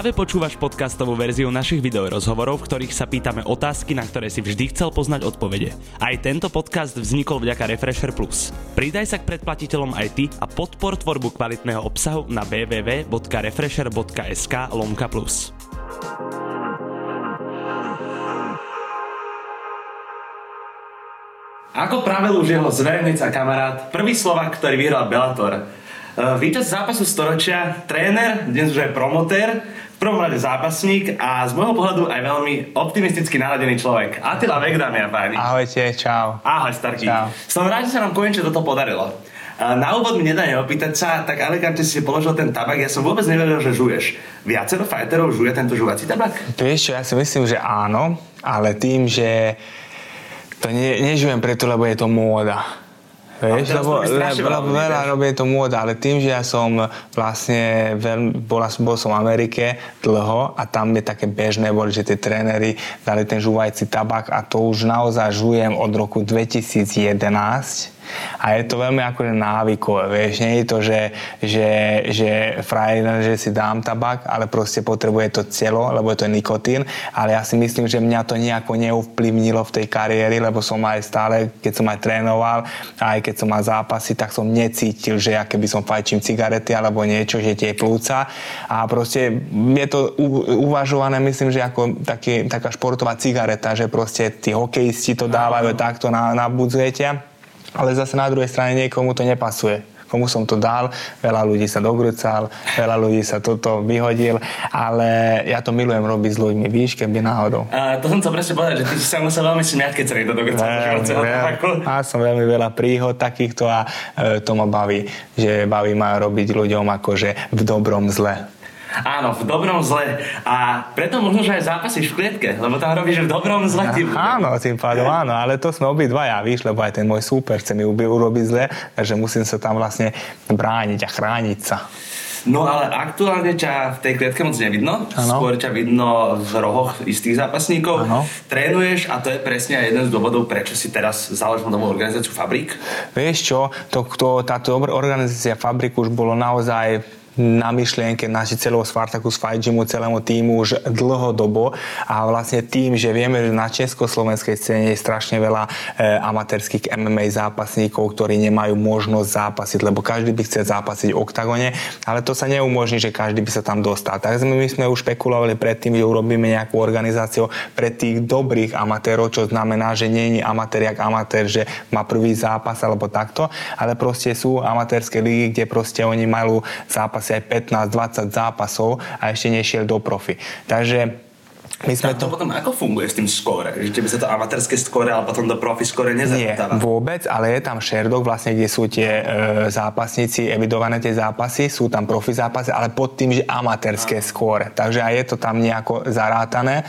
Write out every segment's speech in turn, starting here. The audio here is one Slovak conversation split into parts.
Práve počúvaš podcastovú verziu našich videorozhovorov, v ktorých sa pýtame otázky, na ktoré si vždy chcel poznať odpovede. Aj tento podcast vznikol vďaka Refresher Plus. Pridaj sa k predplatiteľom aj ty a podpor tvorbu kvalitného obsahu na www.refresher.sk lomka plus. Ako pravel už jeho zverejnic a kamarát, prvý Slovak, ktorý vyhral Bellator. Víťaz zápasu storočia, tréner, dnes už aj promotér, prvom rade zápasník a z môjho pohľadu aj veľmi optimisticky naladený človek. Atila Vek, dámy a páni. Ahojte, čau. Ahoj, starky. Čau. Som rád, že sa nám konečne toto podarilo. Na úvod mi nedá neopýtať sa, tak elegantne si položil ten tabak. Ja som vôbec nevedel, že žuješ. Viacero fighterov žuje tento žuvací tabak? Vieš čo, ja si myslím, že áno, ale tým, že to ne, nežujem preto, lebo je to móda. Vieš, lebo, lebo, lebo veľa robí to môda, ale tým, že ja som vlastne veľ, bola, bol som v Amerike dlho a tam je také bežné boli, že tie tréneri dali ten žúvajci tabak a to už naozaj žujem od roku 2011 a je to veľmi akože návykové, vieš, nie je to, že, že, že frajer, že si dám tabak, ale proste potrebuje to celo, lebo je to nikotín, ale ja si myslím, že mňa to nejako neuvplyvnilo v tej kariéry, lebo som aj stále, keď som aj trénoval, aj keď som mal zápasy, tak som necítil, že ja keby som fajčím cigarety alebo niečo, že tie plúca. A proste je to uvažované, myslím, že ako taký, taká športová cigareta, že proste tí hokejisti to dávajú takto na, na budzujete ale zase na druhej strane niekomu to nepasuje komu som to dal, veľa ľudí sa dogrúcal, veľa ľudí sa toto vyhodil, ale ja to milujem robiť s ľuďmi, víš, keby náhodou. A to som sa presne povedať, že ty si sa musel veľmi smiať, keď sa niekto dogrúcal. Ja som veľmi veľa príhod takýchto a e, to ma baví, že baví ma robiť ľuďom akože v dobrom zle. Áno, v dobrom zle. A preto možno, že aj zápasíš v klietke, lebo tam robíš v dobrom zle. Ty... Áno, tým pádom áno, ale to sme obidvaja, víš, lebo aj ten môj súper chce mi urobiť zle, takže musím sa tam vlastne brániť a chrániť sa. No ale aktuálne ťa v tej klietke moc nevidno, ano. skôr ťa vidno v rohoch istých zápasníkov. Ano. Trénuješ a to je presne aj jeden z dôvodov, prečo si teraz založil novú organizáciu Fabrik. Vieš čo, to, to, táto organizácia Fabrik už bolo naozaj na myšlienke naši celého Spartacus Fight Gymu, celému týmu už dlhodobo a vlastne tým, že vieme, že na československej scéne je strašne veľa e, amatérských MMA zápasníkov, ktorí nemajú možnosť zápasiť, lebo každý by chcel zápasiť v oktagone, ale to sa neumožní, že každý by sa tam dostal. Tak sme, my sme už špekulovali predtým, že urobíme nejakú organizáciu pre tých dobrých amatérov, čo znamená, že nie je amatér jak amatér, že má prvý zápas alebo takto, ale proste sú amatérske ligy, kde proste oni majú zápas zápasy aj 15-20 zápasov a ešte nešiel do profi. Takže my sme to... to potom ako funguje s tým skóre? Že tebe sa to amatérske skóre, ale potom do profi skóre nezapotáva? Nie, vôbec, ale je tam Sherdog, vlastne, kde sú tie e, zápasníci, evidované tie zápasy, sú tam profi zápasy, ale pod tým, že amatérske skóre. Takže aj je to tam nejako zarátané.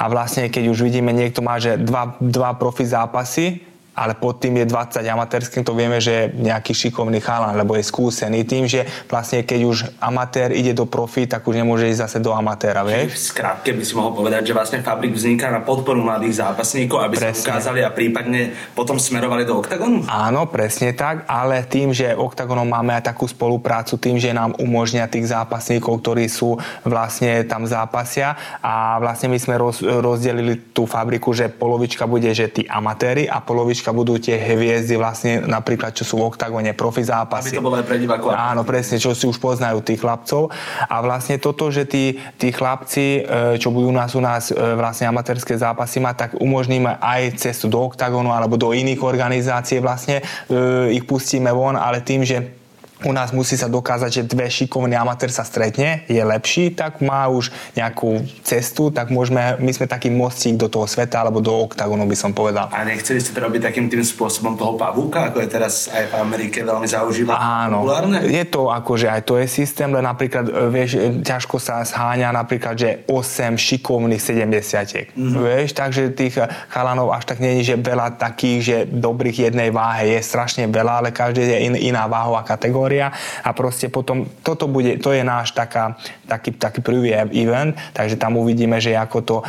A vlastne, keď už vidíme, niekto má, že dva, dva profi zápasy, ale pod tým je 20 amatérským, to vieme, že je nejaký šikovný chalan, lebo je skúsený tým, že vlastne keď už amatér ide do profi, tak už nemôže ísť zase do amatéra, vieš? Skrátke by si mohol povedať, že vlastne Fabrik vzniká na podporu mladých zápasníkov, aby presne. sa ukázali a prípadne potom smerovali do oktagonu? Áno, presne tak, ale tým, že oktagonom máme aj takú spoluprácu, tým, že nám umožňa tých zápasníkov, ktorí sú vlastne tam zápasia a vlastne my sme roz, rozdelili tú fabriku, že polovička bude, že tí amatéri a polovička dneska budú tie hviezdy vlastne napríklad, čo sú v oktagone, profi zápasy. Aby to bolo aj pre divákov. Áno, presne, čo si už poznajú tých chlapcov. A vlastne toto, že tí, tí chlapci, e, čo budú nás u nás e, vlastne amatérske zápasy mať, tak umožníme aj cestu do oktagonu alebo do iných organizácií vlastne e, ich pustíme von, ale tým, že u nás musí sa dokázať, že dve šikovný amatér sa stretne, je lepší, tak má už nejakú cestu, tak môžeme, my sme taký mostík do toho sveta alebo do oktagonu by som povedal. A nechceli ste to robiť takým tým spôsobom toho pavúka, ako je teraz aj v Amerike veľmi zaužíva Áno, populárne? je to akože aj to je systém, len napríklad, e, vieš, e, ťažko sa zháňa napríklad, že 8 šikovných 70 mm-hmm. Vieš, takže tých chalanov až tak není, že veľa takých, že dobrých jednej váhe je strašne veľa, ale každý je in, iná váhová kategória kategória a proste potom toto bude, to je náš taká, taký, taký prvý event, takže tam uvidíme, že ako to e,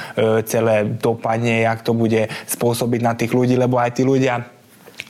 celé dopadne, jak to bude spôsobiť na tých ľudí, lebo aj tí ľudia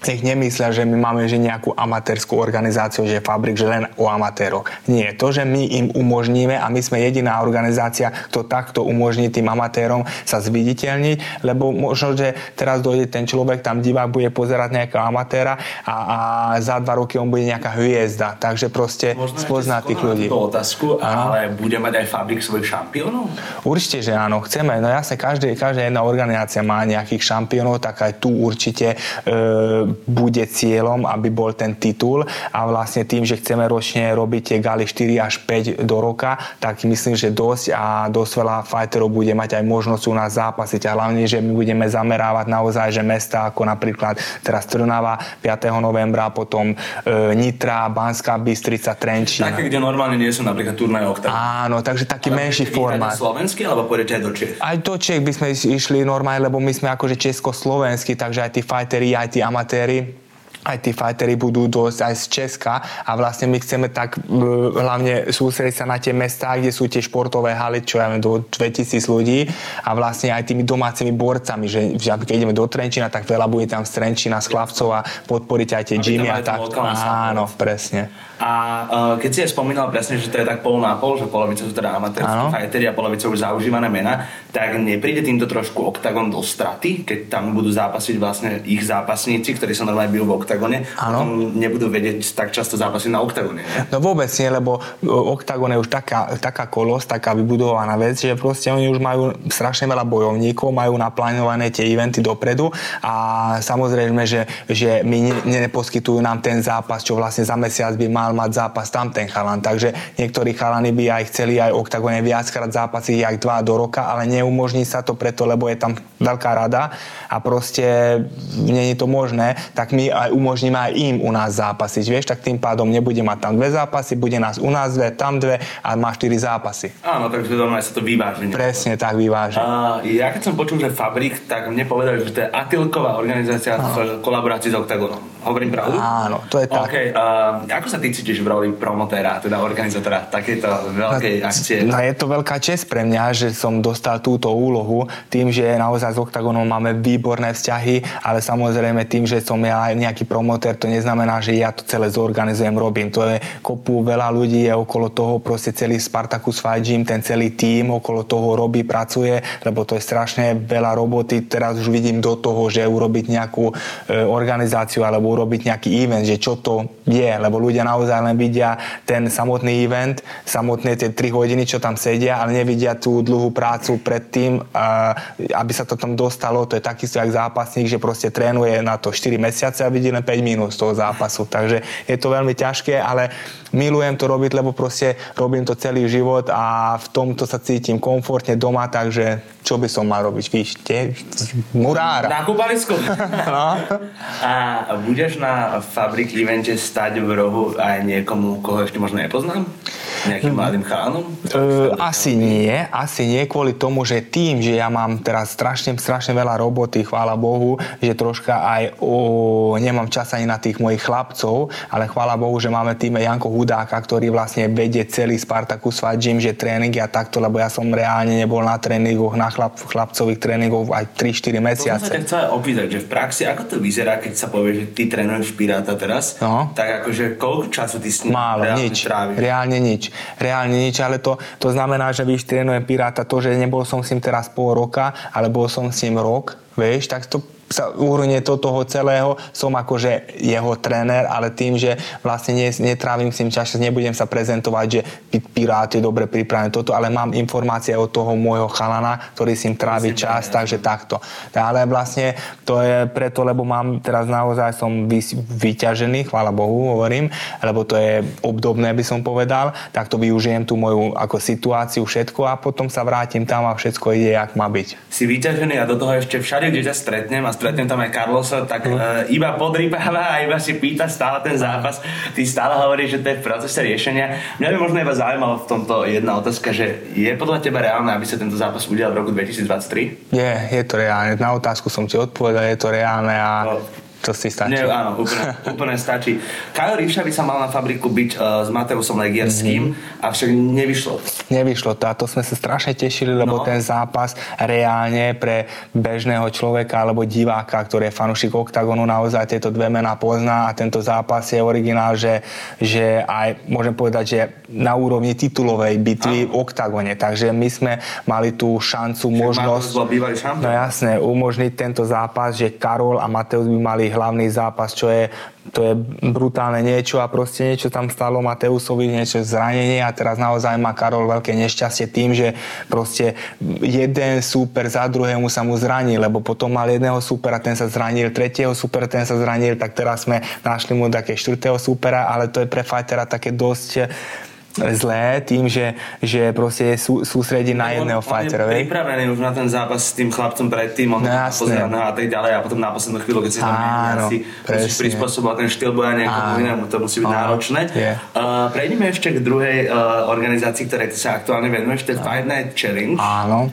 nech nemyslia, že my máme že nejakú amatérskú organizáciu, že fabrik, že len o amatéroch. Nie, to, že my im umožníme a my sme jediná organizácia, kto takto umožní tým amatérom sa zviditeľniť, lebo možno, že teraz dojde ten človek, tam divák bude pozerať nejakého amatéra a, a za dva roky on bude nejaká hviezda, takže proste Možno spozná tých ľudí. otázku, ale bude mať aj fabrik svojich šampiónov? Určite, že áno, chceme. No jasne, každý, každá jedna organizácia má nejakých šampiónov, tak aj tu určite e, bude cieľom, aby bol ten titul a vlastne tým, že chceme ročne robiť tie gali 4 až 5 do roka, tak myslím, že dosť a dosť veľa fighterov bude mať aj možnosť u nás zápasiť a hlavne, že my budeme zamerávať naozaj, že mesta ako napríklad teraz Trnava 5. novembra, potom e, Nitra, Banská Bystrica, Trenčín. Také, kde normálne nie sú napríklad turnaje oktav. Áno, takže taký Ale menší formát. slovenský alebo pôjdete aj do Čech? Aj do Čech by sme išli normálne, lebo my sme akože československí, takže aj tí fighteri, aj tí amatéri amatéri aj tí fightery budú dosť aj z Česka a vlastne my chceme tak hlavne sústrediť sa na tie mestá, kde sú tie športové haly, čo ja viem, do 2000 ľudí a vlastne aj tými domácimi borcami, že, že keď ideme do Trenčina, tak veľa bude tam z Trenčina, z Chlapcov a podporiť aj tie gymy a tak. Áno, presne. A uh, keď si aj spomínal presne, že to je tak pol na pol, že polovica sú teda amatérski fighteri a polovica už zaužívané mena, tak nepríde týmto trošku oktagon do straty, keď tam budú zápasiť vlastne ich zápasníci, ktorí sa normálne bijú v oktagone, potom nebudú vedieť tak často zápasiť na oktagone. Ne? No vôbec nie, lebo oktagon je už taká, taká kolos, taká vybudovaná vec, že proste oni už majú strašne veľa bojovníkov, majú naplánované tie eventy dopredu a samozrejme, že, že my ne, neposkytujú nám ten zápas, čo vlastne za mesiac by mal mať zápas tam ten chalan. Takže niektorí chalani by aj chceli aj oktagone viackrát zápasiť aj dva do roka, ale neumožní sa to preto, lebo je tam veľká rada a proste nie je to možné, tak my aj umožníme aj im u nás zápasiť. Vieš, tak tým pádom nebude mať tam dve zápasy, bude nás u nás dve, tam dve a má štyri zápasy. Áno, takže normálne sa to vyváži. Presne tak vyváži. A, ja keď som počul, že Fabrik, tak mne povedali, že to je Atilková organizácia v kolaborácii s Octagonom. Hovorím pravdu? Áno, to je tak. Okay, uh, ako sa ty cítiš v roli promotéra, teda organizátora takéto veľkej akcie? No, je to veľká čest pre mňa, že som dostal túto úlohu tým, že naozaj s Octagonom máme výborné vzťahy, ale samozrejme tým, že som ja nejaký promotér, to neznamená, že ja to celé zorganizujem, robím. To je kopu veľa ľudí je okolo toho, proste celý Spartacus Fight Gym, ten celý tím okolo toho robí, pracuje, lebo to je strašne veľa roboty. Teraz už vidím do toho, že urobiť nejakú e, organizáciu alebo urobiť nejaký event, že čo to je, lebo ľudia naozaj len vidia ten samotný event, samotné tie 3 hodiny, čo tam sedia, ale nevidia tú dlhú prácu predtým, aby sa to tam dostalo. To je takisto jak zápasník, že proste trénuje na to 4 mesiace a vidí len 5 minút z toho zápasu. Takže je to veľmi ťažké, ale milujem to robiť, lebo proste robím to celý život a v tomto sa cítim komfortne doma, takže čo by som mal robiť? Víš, te, murára. Na kúpalisku. no. A budeš na Fabrik evente stať v rohu aj niekomu, koho ešte možno nepoznám? Nejakým mladým chalanom? Uh, asi nie, asi nie kvôli tomu, že tým, že ja mám teraz strašne, strašne veľa roboty, chvála Bohu, že troška aj o, nemám čas ani na tých mojich chlapcov, ale chvála Bohu, že máme tým Janko Hudáka, ktorý vlastne vedie celý Spartacus Fight Gym, že tréningy a takto, lebo ja som reálne nebol na tréningoch, na chlap, chlapcových tréningoch aj 3-4 mesiace. To som sa opýtať, že v praxi, ako to vyzerá, keď sa povie, že ty trénuješ Piráta teraz, no. tak akože koľko času ty s ním Málo, reálne nič, tráviš? reálne nič reálne nič, ale to, to znamená, že víš, trénujem Piráta, to, že nebol som s ním teraz pol roka, ale bol som s ním rok, vieš, tak to sa uhrnie to toho celého, som akože jeho tréner, ale tým, že vlastne netrávim s ním čas, nebudem sa prezentovať, že Pirát je dobre pripravený toto, ale mám informácie od toho môjho chalana, ktorý si im trávi čas, takže takto. Ale vlastne to je preto, lebo mám teraz naozaj som vyťažený, chvála Bohu, hovorím, lebo to je obdobné, by som povedal, tak to využijem tú moju ako situáciu, všetko a potom sa vrátim tam a všetko ide, jak má byť. Si vyťažený a do toho ešte všade, kde ťa stretnem a stretnem tam aj Carlosa, tak mm. uh, iba podrýpava a iba si pýta stále ten zápas. Ty stále hovoríš, že to je v procese riešenia. Mňa by možno iba zaujímalo v tomto jedna otázka, že je podľa teba reálne, aby sa tento zápas udial v roku 2023? Je, je to reálne. Na otázku som ti odpovedal, je to reálne a... No To si stačí. Nie, áno, úplne, úplne stačí. Kyle Ríša by sa mal na fabriku byť uh, s Mateusom Legierským, mm-hmm. avšak nevyšlo. Nevyšlo to a to sme sa strašne tešili, lebo no. ten zápas reálne pre bežného človeka alebo diváka, ktorý je fanušik OKTAGONu, naozaj tieto dve mená pozná a tento zápas je originál, že, že aj môžem povedať, že na úrovni titulovej bitvy v OKTAGONE. Takže my sme mali tú šancu, Však možnosť... No jasné, umožniť tento zápas, že Karol a Mateus by mali hlavný zápas, čo je, to je brutálne niečo a proste niečo tam stalo Mateusovi, niečo zranenie a teraz naozaj má Karol veľké nešťastie tým, že proste jeden super za druhému sa mu zranil, lebo potom mal jedného supera, ten sa zranil, tretieho supera, ten sa zranil, tak teraz sme našli mu také štvrtého supera, ale to je pre fightera také dosť zlé tým, že, že proste je sú, sústredí na jedného fightera. On je pripravený už na ten zápas s tým chlapcom predtým, on no, pozerá a tak ďalej a potom na poslednú chvíľu, keď si tam asi musíš prispôsobovať ten štýl boja nejakomu inému, to musí byť Áno. náročné. Yeah. Uh, prejdeme ešte k druhej uh, organizácii, ktorej sa aktuálne venuješ, to je Fight Night Challenge. Áno.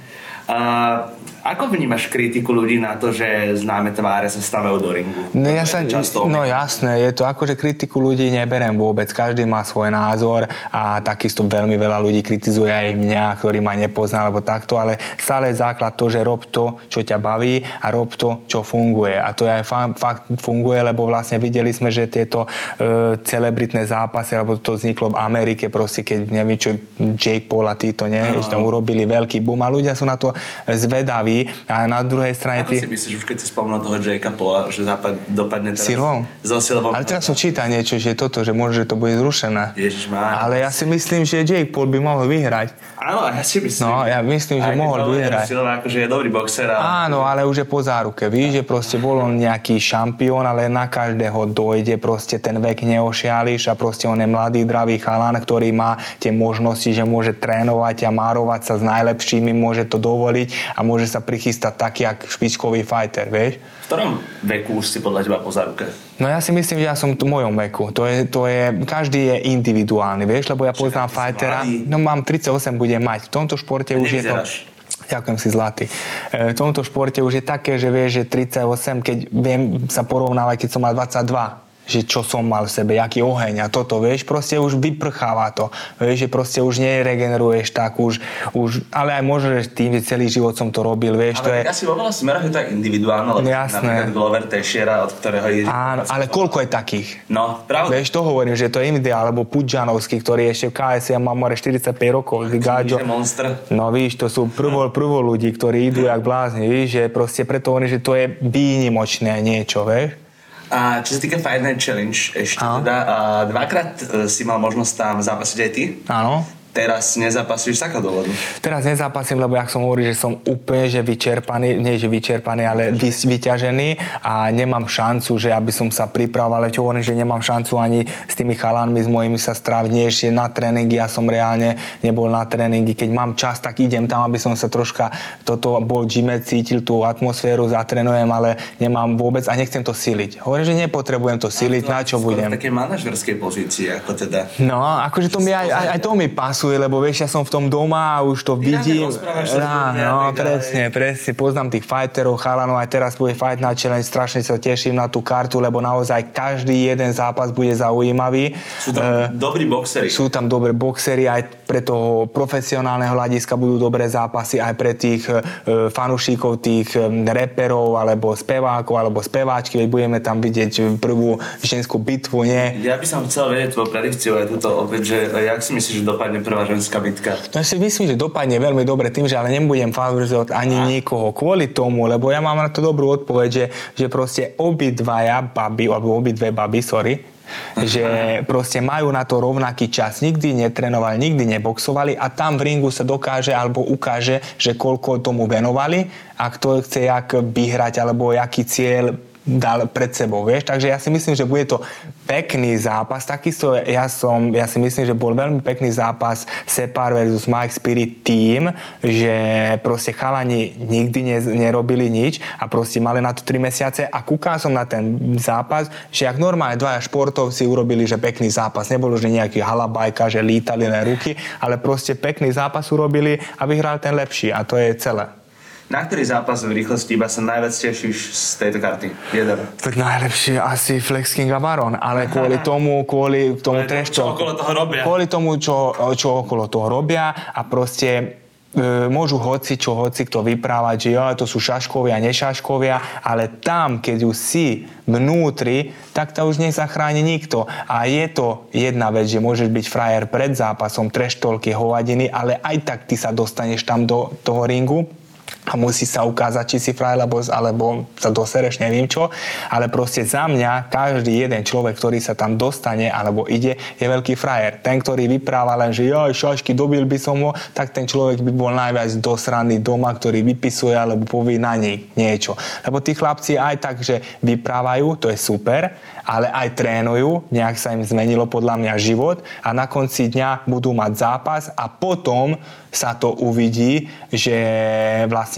Uh, ako vnímaš kritiku ľudí na to, že známe tváre sa stavajú do ringu? No, ja sa, no jasné, je to ako, že kritiku ľudí neberem vôbec. Každý má svoj názor a takisto veľmi veľa ľudí kritizuje aj mňa, ktorý ma nepozná alebo takto, ale stále je základ to, že rob to, čo ťa baví a rob to, čo funguje. A to aj fakt funguje, lebo vlastne videli sme, že tieto uh, celebritné zápasy, alebo to vzniklo v Amerike, proste keď neviem čo, Jake Paul a títo, nie, no. tam urobili veľký boom a ľudia sú na to zvedaví a na druhej strane... Ako ty... si myslíš, už keď si spomenul toho Jakea Paula, že západ dopadne teraz... Silou? So silou. Ale teraz som čítal niečo, že toto, že môže, že to bude zrušené. Ježišmár. Ale ja si myslím, že Jake Paul by mohol vyhrať. Áno, ja si myslím. No, ja myslím, že mohol vyhrať. Silva, akože je dobrý boxer. A... Áno, ale už je po záruke. Víš, že proste bol on nejaký šampión, ale na každého dojde, proste ten vek neošiališ a proste on je mladý, dravý chalan, ktorý má tie možnosti, že môže trénovať a márovať sa s najlepšími, môže to dovoliť a môže sa prichystať taký, jak špičkový fighter, vieš? V ktorom veku už si podľa teba po záruke? No ja si myslím, že ja som v mojom veku. To je, to je, každý je individuálny, vieš, lebo ja poznám fightera. No mám 38, budem mať. V tomto športe už je to... Ďakujem si zlatý. E, v tomto športe už je také, že vieš, že 38, keď viem sa porovnávať, keď som mal 22 že čo som mal v sebe, aký oheň a toto, vieš, proste už vyprcháva to, vieš, že proste už neregeneruješ tak, už, už ale aj že tým, že celý život som to robil, vieš, ale to je... asi vo veľa smeroch je to aj individuálne, lebo Jasné. napríklad Glover Teixeira, od ktorého je... Áno, ale koľko je takých? No, pravda. Vieš, to hovorím, že to je ideál, alebo Pudžanovský, ktorý ešte v KS, ja mám more 45 rokov, Gáďo. monster. No víš, to sú prvo, prvo ľudí, ktorí idú jak blázni, víš, že proste preto hovorím, že to je výnimočné niečo, vieš. A čo sa týka Fight Night Challenge, ešte teda, dvakrát e, si mal možnosť tam zápasiť aj ty. Áno teraz nezapasíš z akého dôvodu? Teraz nezapasím, lebo ja som hovoril, že som úplne že vyčerpaný, nie že vyčerpaný, ale vy, vyťažený a nemám šancu, že aby som sa pripravoval, ale čo hovorím, že nemám šancu ani s tými chalanmi, s mojimi sa stráviť, nie ešte na tréningy, ja som reálne nebol na tréningy, keď mám čas, tak idem tam, aby som sa troška toto bol gyme, cítil tú atmosféru, zatrenujem, ale nemám vôbec a nechcem to siliť. Hovorím, že nepotrebujem to siliť, na čo budem. také manažerskej pozície, ako teda. No, akože to mi aj, aj, aj to mi pasuje pasuje, lebo vieš, ja som v tom doma a už to vidím. Á, no, presne, presne, poznám tých fighterov, chalanov, aj teraz bude Fight na Challenge, strašne sa teším na tú kartu, lebo naozaj každý jeden zápas bude zaujímavý. Sú tam uh, dobrí boxery. Sú tam dobrí boxery, aj pre toho profesionálneho hľadiska budú dobré zápasy, aj pre tých uh, fanúšikov, tých um, reperov, alebo spevákov, alebo speváčky, veď budeme tam vidieť prvú ženskú bitvu, nie? Ja by som chcel vedieť tvoju predikciu aj túto opäť, že jak si myslíš, že dopadne prvá ženská bitka? No ja si myslím, že dopadne veľmi dobre tým, že ale nebudem favorizovať ani a? nikoho kvôli tomu, lebo ja mám na to dobrú odpoveď, že, že proste obidvaja baby, alebo obidve baby, sorry, že proste majú na to rovnaký čas. Nikdy netrenovali, nikdy neboxovali a tam v ringu sa dokáže alebo ukáže, že koľko tomu venovali a kto chce jak vyhrať alebo jaký cieľ dal pred sebou, vieš. Takže ja si myslím, že bude to pekný zápas. Takisto ja som, ja si myslím, že bol veľmi pekný zápas Separ versus Mike Spirit Team, že proste chalani nikdy ne, nerobili nič a proste mali na to 3 mesiace a kúkal som na ten zápas, že ak normálne dvaja športovci urobili, že pekný zápas. Nebolo, že nejaký halabajka, že lítali na ruky, ale proste pekný zápas urobili a vyhral ten lepší a to je celé. Na ktorý zápas v rýchlosti iba sa najviac tešíš z tejto karty? Jeden. Tak najlepšie asi Flex King a Baron, ale kvôli tomu, kvôli tomu trash čo okolo toho robia. Kvôli tomu, čo, čo okolo toho robia a proste e, môžu hoci čo, hoci kto vyprávať, že jo, to sú šaškovia, nešaškovia, ale tam, keď už si vnútri, tak to už nezachráni nikto. A je to jedna vec, že môžeš byť frajer pred zápasom, treštolky, hovadiny, ale aj tak ty sa dostaneš tam do toho ringu a musí sa ukázať, či si fraj, alebo, alebo sa dosereš, neviem čo. Ale proste za mňa každý jeden človek, ktorý sa tam dostane alebo ide, je veľký frajer. Ten, ktorý vypráva len, že joj, šašky, dobil by som ho, tak ten človek by bol najviac dosranný doma, ktorý vypisuje alebo povie na nej niečo. Lebo tí chlapci aj tak, že vyprávajú, to je super, ale aj trénujú, nejak sa im zmenilo podľa mňa život a na konci dňa budú mať zápas a potom sa to uvidí, že vlastne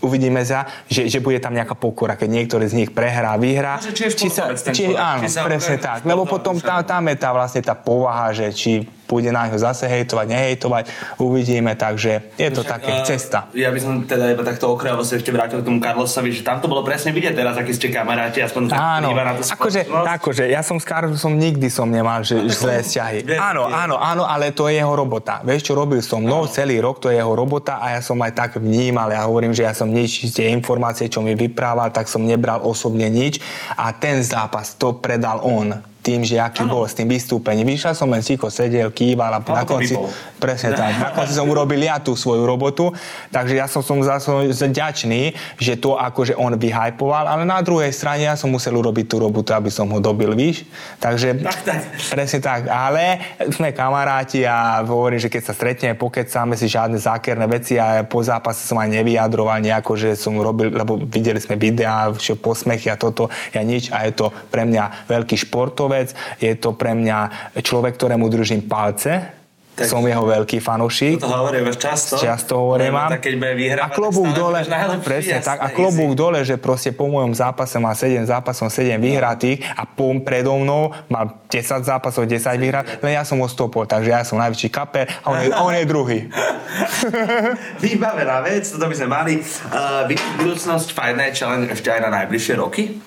uvidíme sa, že, že bude tam nejaká pokora, keď niektorý z nich prehrá, vyhrá. Či, či sa, či, áno, či sa presne tak. Lebo potom tam, tam je tá vlastne tá povaha, že či pôjde na ňo zase hejtovať, nehejtovať, uvidíme, takže je to Však, také uh, cesta. Ja by som teda iba takto okrajovo sa ešte vrátil k tomu Carlosovi, že tam to bolo presne vidieť teraz, akí ste kamaráti, aspoň áno, na to akože, akože, ja som s Carlosom nikdy som nemal že, no, zlé vzťahy. Áno, áno, áno, ale to je jeho robota. Vieš, čo robil som mnou celý rok, to je jeho robota a ja som aj tak vnímal, ja hovorím, že ja som nič, tie informácie, čo mi vyprával, tak som nebral osobne nič a ten zápas to predal on tým, že aký ano. bol s tým vystúpením. Vyšiel som len ticho sedel, kýval a na konci, presne tak, na konci som urobil ja tú svoju robotu, takže ja som, som zase vďačný, že to akože on vyhypoval, ale na druhej strane ja som musel urobiť tú robotu, aby som ho dobil, víš? Takže tak, tak. presne tak, ale sme kamaráti a hovorím, že keď sa stretneme, pokecáme si žiadne zákerné veci a po zápase som aj nevyjadroval nejako, že som robil, lebo videli sme videá, posmechy a toto, ja nič a je to pre mňa veľký športov vec, je to pre mňa človek, ktorému držím palce, tak som jeho veľký fanúšik. To hovorím často. Často hovorím vám. keď bude vyhrávať, a klobúk dole, presne tak, a klobúk dole, že proste po mojom zápase má 7 zápasov, 7 vyhratých a po predo mnou má 10 zápasov, 10 vyhrat, len ja som ho stopol, takže ja som najväčší kaper a on je, on je druhý. Vybavená vec, toto by sme mali. Uh, budúcnosť Fight Night Challenge ešte aj na najbližšie roky?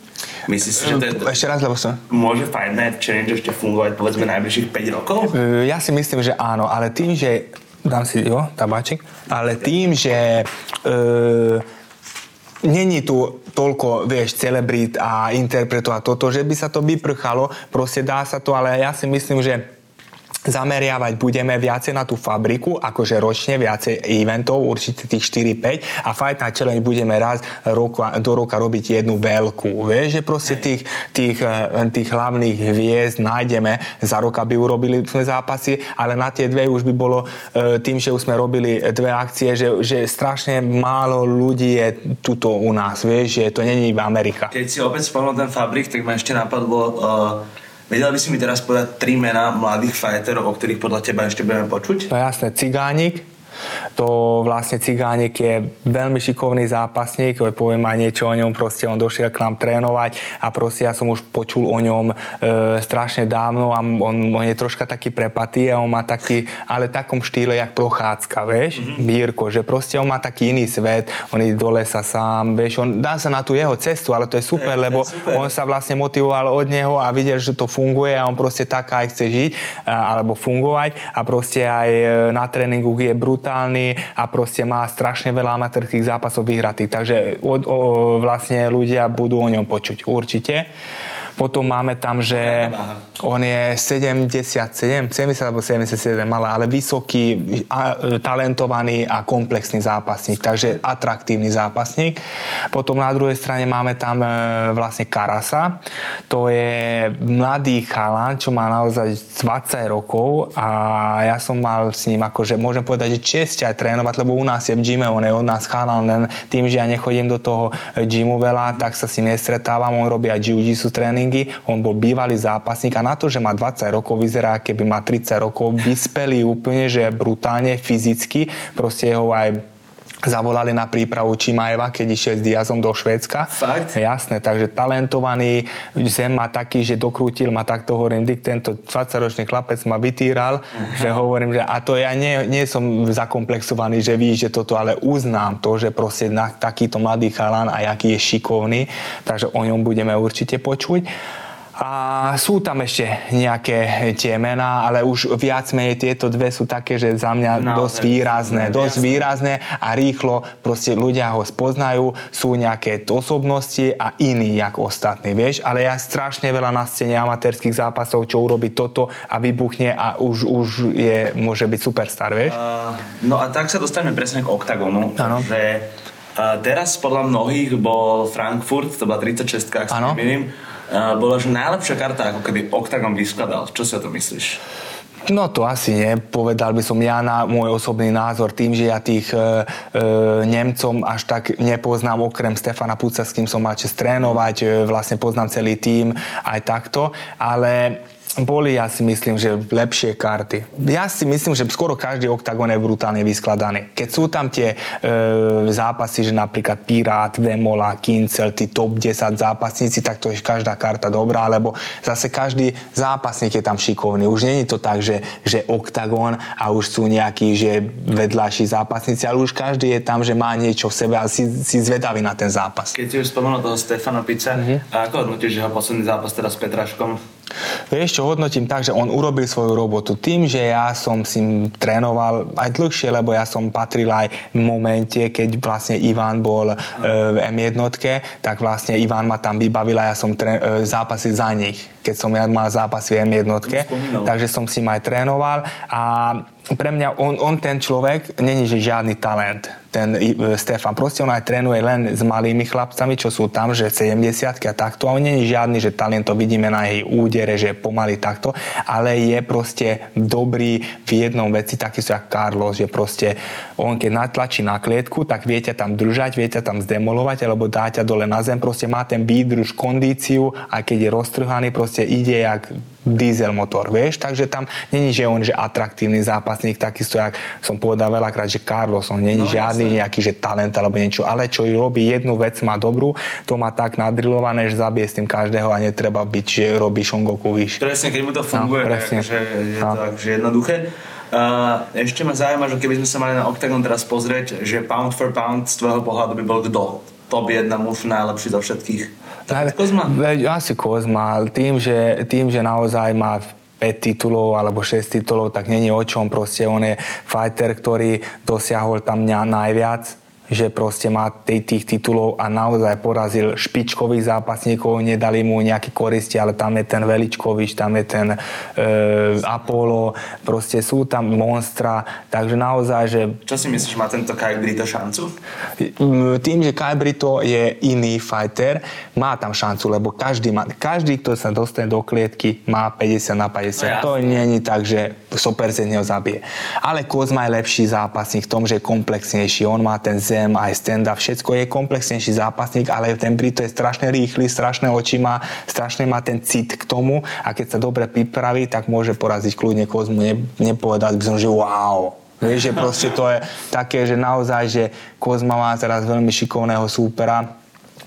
Myslíš si, že to je... Ešte raz, lebo som... Môže Fight Night Challenge ešte fungovať povedzme najbližších 5 rokov? Ja si myslím, že áno, ale tým, že... Dám si, jo, tabáčik. Ale tým, že... E, Není tu toľko, vieš, celebrít a interpretov a toto, že by sa to vyprchalo, proste dá sa to, ale ja si myslím, že zameriavať budeme viacej na tú fabriku, akože ročne viacej eventov, určite tých 4-5 a Fight Night Challenge budeme raz roku, do roka robiť jednu veľkú. Vieš, že proste tých, tých, eh, tých hlavných hviezd nájdeme za rok, aby urobili sme zápasy, ale na tie dve už by bolo eh, tým, že už sme robili dve akcie, že, že strašne málo ľudí je tuto u nás, vieš, že to není iba Amerika. Keď si opäť spomenul ten fabrik, tak ma ešte napadlo uh Vedel by si mi teraz povedať tri mená mladých fighterov, o ktorých podľa teba ešte budeme počuť? Je jasné. Cigánik, to vlastne Cigánik je veľmi šikovný zápasník, poviem aj niečo o ňom, proste on došiel k nám trénovať a proste ja som už počul o ňom e, strašne dávno a on, on je troška taký prepatý a on má taký, ale takom štýle jak Prochádzka, vieš, mm-hmm. Bírko, že proste on má taký iný svet, on ide do lesa sám, vieš, on dá sa na tú jeho cestu, ale to je super, je, lebo je super. on sa vlastne motivoval od neho a videl, že to funguje a on proste tak aj chce žiť a, alebo fungovať a proste aj e, na tréningu je brutálny brutálny a proste má strašne veľa amatérských zápasov vyhratých. Takže o, o, vlastne ľudia budú o ňom počuť určite. Potom máme tam, že on je 77, 70 alebo 77 malé, ale vysoký, a, talentovaný a komplexný zápasník, takže atraktívny zápasník. Potom na druhej strane máme tam e, vlastne Karasa, to je mladý chalan, čo má naozaj 20 rokov a ja som mal s ním akože môžem povedať, že čest aj trénovať, lebo u nás je v gyme, on je od nás chalan, len tým, že ja nechodím do toho gymu veľa, tak sa si nestretávam, on robí aj jiu-jitsu tréning tréningy, on bol bývalý zápasník a na to, že má 20 rokov, vyzerá, keby má 30 rokov, vyspelý úplne, že brutálne fyzicky, proste jeho aj zavolali na prípravu Čimajeva, keď išiel s Diazom do Švédska. Fakt? Jasné, takže talentovaný, zem má taký, že dokrútil ma takto hovorím, Dick, tento 20-ročný chlapec ma vytýral, uh-huh. že hovorím, že a to ja nie, nie som zakomplexovaný, že víš, že toto, ale uznám to, že proste na, takýto mladý chalan a aký je šikovný, takže o ňom budeme určite počuť. A sú tam ešte nejaké tie mená, ale už viac menej tieto dve sú také, že za mňa no, dosť výrazné, dosť jasné. výrazné a rýchlo proste ľudia ho spoznajú, sú nejaké osobnosti a iní jak ostatní, vieš, ale ja strašne veľa na scéne amatérských zápasov, čo urobí toto a vybuchne a už, už je, môže byť superstar, vieš? Uh, no a tak sa dostaneme presne k oktagonu, ano. že uh, teraz podľa mnohých bol Frankfurt, to bola 36, ak sa nemýlim, bola že najlepšia karta, ako keby Octagon vyskladal. Čo si o to myslíš? No to asi nie. Povedal by som ja na môj osobný názor tým, že ja tých e, e, Nemcom až tak nepoznám okrem Stefana Puca, s kým som mal čas trénovať, e, vlastne poznám celý tým aj takto, ale boli, ja si myslím, že lepšie karty. Ja si myslím, že skoro každý oktagon je brutálne vyskladaný. Keď sú tam tie e, zápasy, že napríklad Pirát, Vemola, Kincel, tí top 10 zápasníci, tak to je každá karta dobrá, lebo zase každý zápasník je tam šikovný. Už není to tak, že, že oktagon a už sú nejakí, že vedľajší zápasníci, ale už každý je tam, že má niečo v sebe a si, si zvedavý na ten zápas. Keď si už spomenul toho Stefana Pica, mm-hmm. ako hodnotíš jeho posledný zápas teraz s Petraškom? Vieš čo, hodnotím tak, že on urobil svoju robotu tým, že ja som si trénoval aj dlhšie, lebo ja som patril aj v momente, keď vlastne Ivan bol e, v M1, tak vlastne Ivan ma tam vybavil a ja som tré, e, zápasil za nich, keď som ja mal zápasy v M1, takže som si aj trénoval a pre mňa on, on ten človek není že žiadny talent, ten e, Stefan. Proste on aj trénuje len s malými chlapcami, čo sú tam, že 70 a takto. A on není žiadny, že talent to vidíme na jej údere, že pomaly takto, ale je proste dobrý v jednom veci, taký sú jak Carlos, že proste on keď natlačí na klietku, tak viete tam držať, viete tam zdemolovať, alebo dá ťa dole na zem, proste má ten výdrž, kondíciu a keď je roztrhaný, proste ide jak diesel motor, vieš, takže tam není, že on že atraktívny zápasník, takisto, jak som povedal veľakrát, že Carlos, on není no, žiadny jasne. nejaký, že talent alebo niečo, ale čo robí jednu vec, má dobrú, to má tak nadrilované, že zabije s tým každého a netreba byť, že robí Shongoku, víš. Presne, keď mu to funguje, no, presne. tak, že je no. to takže jednoduché. Uh, ešte ma zaujíma, že keby sme sa mali na Octagon teraz pozrieť, že pound for pound z tvojho pohľadu by bol kto? Top 1 muž najlepší zo všetkých tak Kozma? Asi Kozma, tým že, tým, že naozaj má 5 titulov alebo 6 titulov, tak není o čom. Proste on je fighter, ktorý dosiahol tam najviac že proste má tých, titulov a naozaj porazil špičkových zápasníkov, nedali mu nejaké koristi, ale tam je ten Veličkovič, tam je ten e, Apollo, proste sú tam monstra, takže naozaj, že... Čo si myslíš, má tento Kai Brito šancu? Tým, že Kai Brito je iný fighter, má tam šancu, lebo každý, má, každý kto sa dostane do klietky, má 50 na 50. No, to nie je tak, že 100% ho zabije. Ale Kozma je lepší zápasník v tom, že je komplexnejší, on má ten zem, aj stand-up, všetko je komplexnejší zápasník, ale ten Brito je strašne rýchly, strašné oči má, strašne má ten cit k tomu a keď sa dobre pripraví, tak môže poraziť kľudne Kozmu. Ne, nepovedať by som, že wow, Vieš, že proste to je také, že naozaj, že Kozma má teraz veľmi šikovného súpera,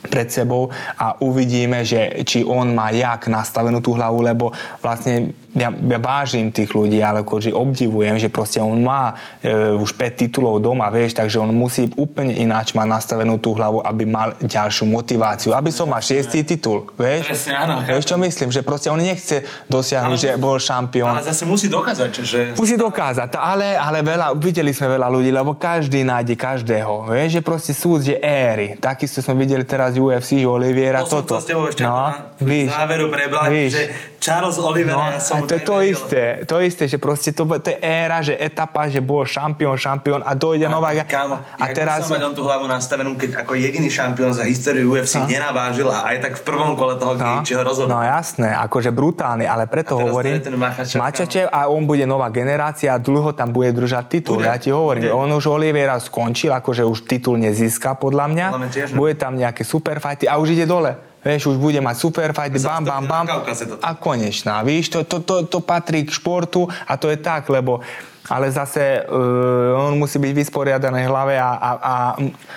pred sebou a uvidíme, že či on má jak nastavenú tú hlavu, lebo vlastne ja, ja vážim tých ľudí, ale akože obdivujem, že proste on má e, už 5 titulov doma, vieš, takže on musí úplne ináč mať nastavenú tú hlavu, aby mal ďalšiu motiváciu, aby som mal 6 titul, vieš? Presne, áno. Vieš, čo myslím? Že proste on nechce dosiahnuť, že bol šampión. Ale zase musí dokázať, že... Musí dokázať, ale, ale veľa, videli sme veľa ľudí, lebo každý nájde každého, vieš, že proste sú, že éry. Takisto sme videli teraz UFC, že Oliviera, to toto. To ešte no, na, víš, záveru prebral, že Charles Oliveira, no, som to je to isté, to isté, že proste to, to je éra, že etapa, že bol šampión, šampión a dojde a, nová... Kámo, a teraz... Ja tú hlavu nastavenú, keď ako jediný šampión za históriu UFC no. nenavážil a aj tak v prvom kole toho no. ho rozhodol. No jasné, akože brutálny, ale preto hovorím, Mačačev a on bude nová generácia a dlho tam bude držať titul. Bude. Ja ti hovorím, bude. on už Oliveira skončil, akože už titul nezíska podľa mňa. Bude tam nejaké superfighty a už ide dole vieš, už bude mať super fight, bam, bam, bam a konečná, víš, to, to, to, to patrí k športu a to je tak, lebo ale zase uh, on musí byť vysporiadaný v hlave a, a, a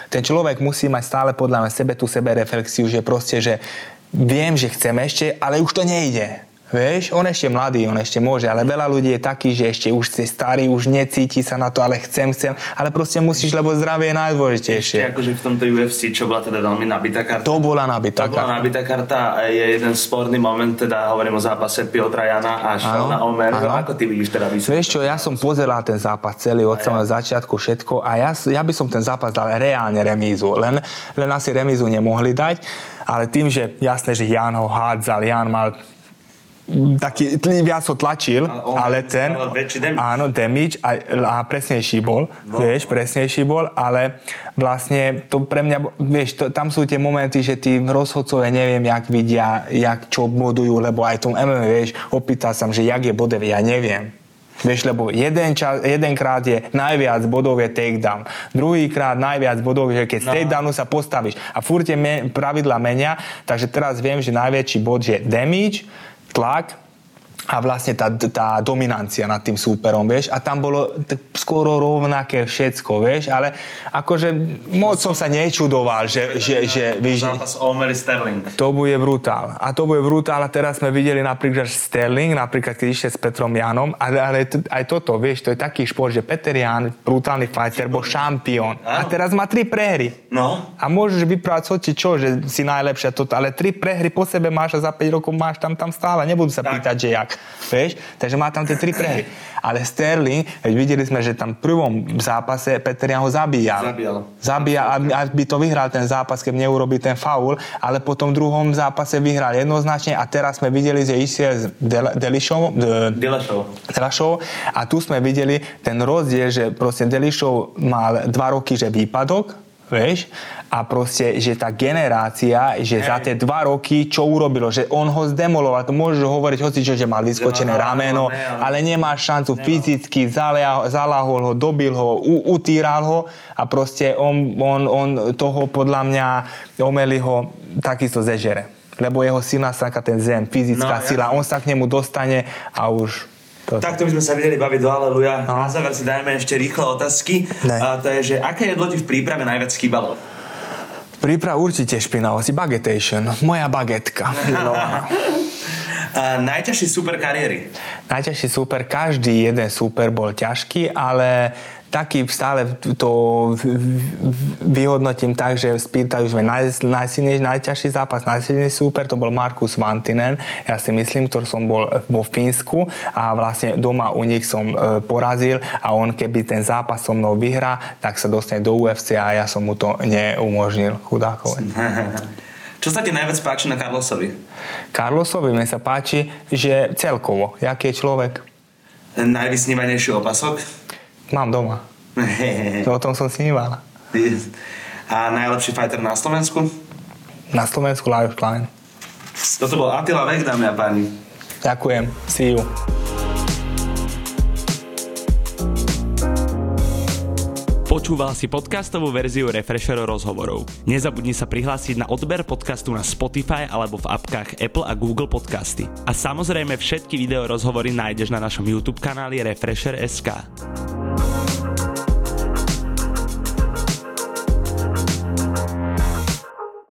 ten človek musí mať stále podľa mňa sebe tú sebe reflexiu, že proste, že viem, že chcem ešte, ale už to nejde. Vieš, on ešte mladý, on ešte môže, ale veľa ľudí je taký, že ešte už si starý, už necíti sa na to, ale chcem, chcem, ale proste musíš, lebo zdravie je najdôležitejšie. Ešte akože v tomto UFC, čo bola teda veľmi nabitá karta. To bola nabitá karta. To bola nabitá karta je jeden sporný moment, teda hovorím o zápase Piotra Jana a Šalna Omer. Ako ty vidíš teda výsledky? Vieš čo, ja som pozeral ten zápas celý od samého začiatku všetko a ja, ja by som ten zápas dal reálne remízu, len, len asi remízu nemohli dať, ale tým, že jasné, že Jan ho hádzal, Jan mal taký, viac ho tlačil, ale ten, áno, damage a, a presnejší bol, no. vieš, presnejší bol, ale vlastne to pre mňa, vieš, to, tam sú tie momenty, že tí rozhodcovia neviem, jak vidia, jak čo bodujú, lebo aj tom MMA, vieš, opýtal som, že jak je bodev, ja neviem. Vieš, lebo jeden čas, jedenkrát je najviac bodov je takedown. Druhýkrát najviac bodov je, keď z no. takedownu sa postavíš. A furt tie me, pravidla menia, takže teraz viem, že najväčší bod je damage, Clark? A vlastne tá, tá dominancia nad tým súperom, vieš, a tam bolo skoro rovnaké všetko, vieš, ale akože moc som sa nečudoval, že, že, že, že zápas Sterling. To bude brutál. A to bude brutál a teraz sme videli napríklad Sterling, napríklad keď išiel s Petrom Janom, ale, ale aj toto, vieš, to je taký šport, že Peter Jan, brutálny fighter, bol šampión. A teraz má tri prehry. No. A môžeš vyprávať hoci čo, že si najlepšia toto, ale tri prehry po sebe máš a za 5 rokov máš tam, tam stále. Nebudú sa tak. pýtať, že jak. Vieš? Takže má tam tie tri prehry. Ale Sterling, veď videli sme, že tam v prvom zápase Peter ho zabíjal. Zabíjal. Zabíjal, aby, aby to vyhral ten zápas, keď neurobí ten faul, ale po tom druhom zápase vyhral jednoznačne a teraz sme videli, že išiel s Delišou, Delašou a tu sme videli ten rozdiel, že proste Delišov mal dva roky, že výpadok, vieš, a proste, že tá generácia, že hey. za tie dva roky, čo urobilo, že on ho zdemoloval, to môžeš hovoriť hoci čo, že mal vyskočené rameno, ale nemá šancu nemá. fyzicky, zaláhol ho, dobil ho, u, utíral ho a proste on, on, on toho podľa mňa omeli ho takisto zežere lebo jeho silná stránka ten zem, fyzická no, sila, ja. on sa k nemu dostane a už. Takto by sme sa videli baviť do Aleluja. No. Na záver si dajme ešte rýchle otázky. Ne. A to je, že aké jedlo ti v príprave najviac chýbalo? Príprava určite špinavosti. Bagetation. Moja bagetka. No. A najťažší super kariéry? Najťažší super, každý jeden super bol ťažký, ale taký stále to vyhodnotím tak, že spýtajú sme naj, najsilnejší, najťažší zápas, najsilnejší súper, to bol Markus Vantinen, ja si myslím, ktorý som bol vo Fínsku a vlastne doma u nich som e, porazil a on keby ten zápas so mnou vyhrá, tak sa dostane do UFC a ja som mu to neumožnil, chudákové. Čo sa ti najviac páči na Carlosovi? Carlosovi mi sa páči, že celkovo, jaký je človek. Najvysnívanejší opasok? Mám doma. to o tom som sníval. A najlepší fighter na Slovensku? Na Slovensku Lajos Klein. Toto bol Attila Vek, dámy a páni. Ďakujem. See you. Počúval si podcastovú verziu Refresher rozhovorov. Nezabudni sa prihlásiť na odber podcastu na Spotify alebo v apkách Apple a Google Podcasty. A samozrejme všetky video rozhovory nájdeš na našom YouTube kanáli Refresher.sk.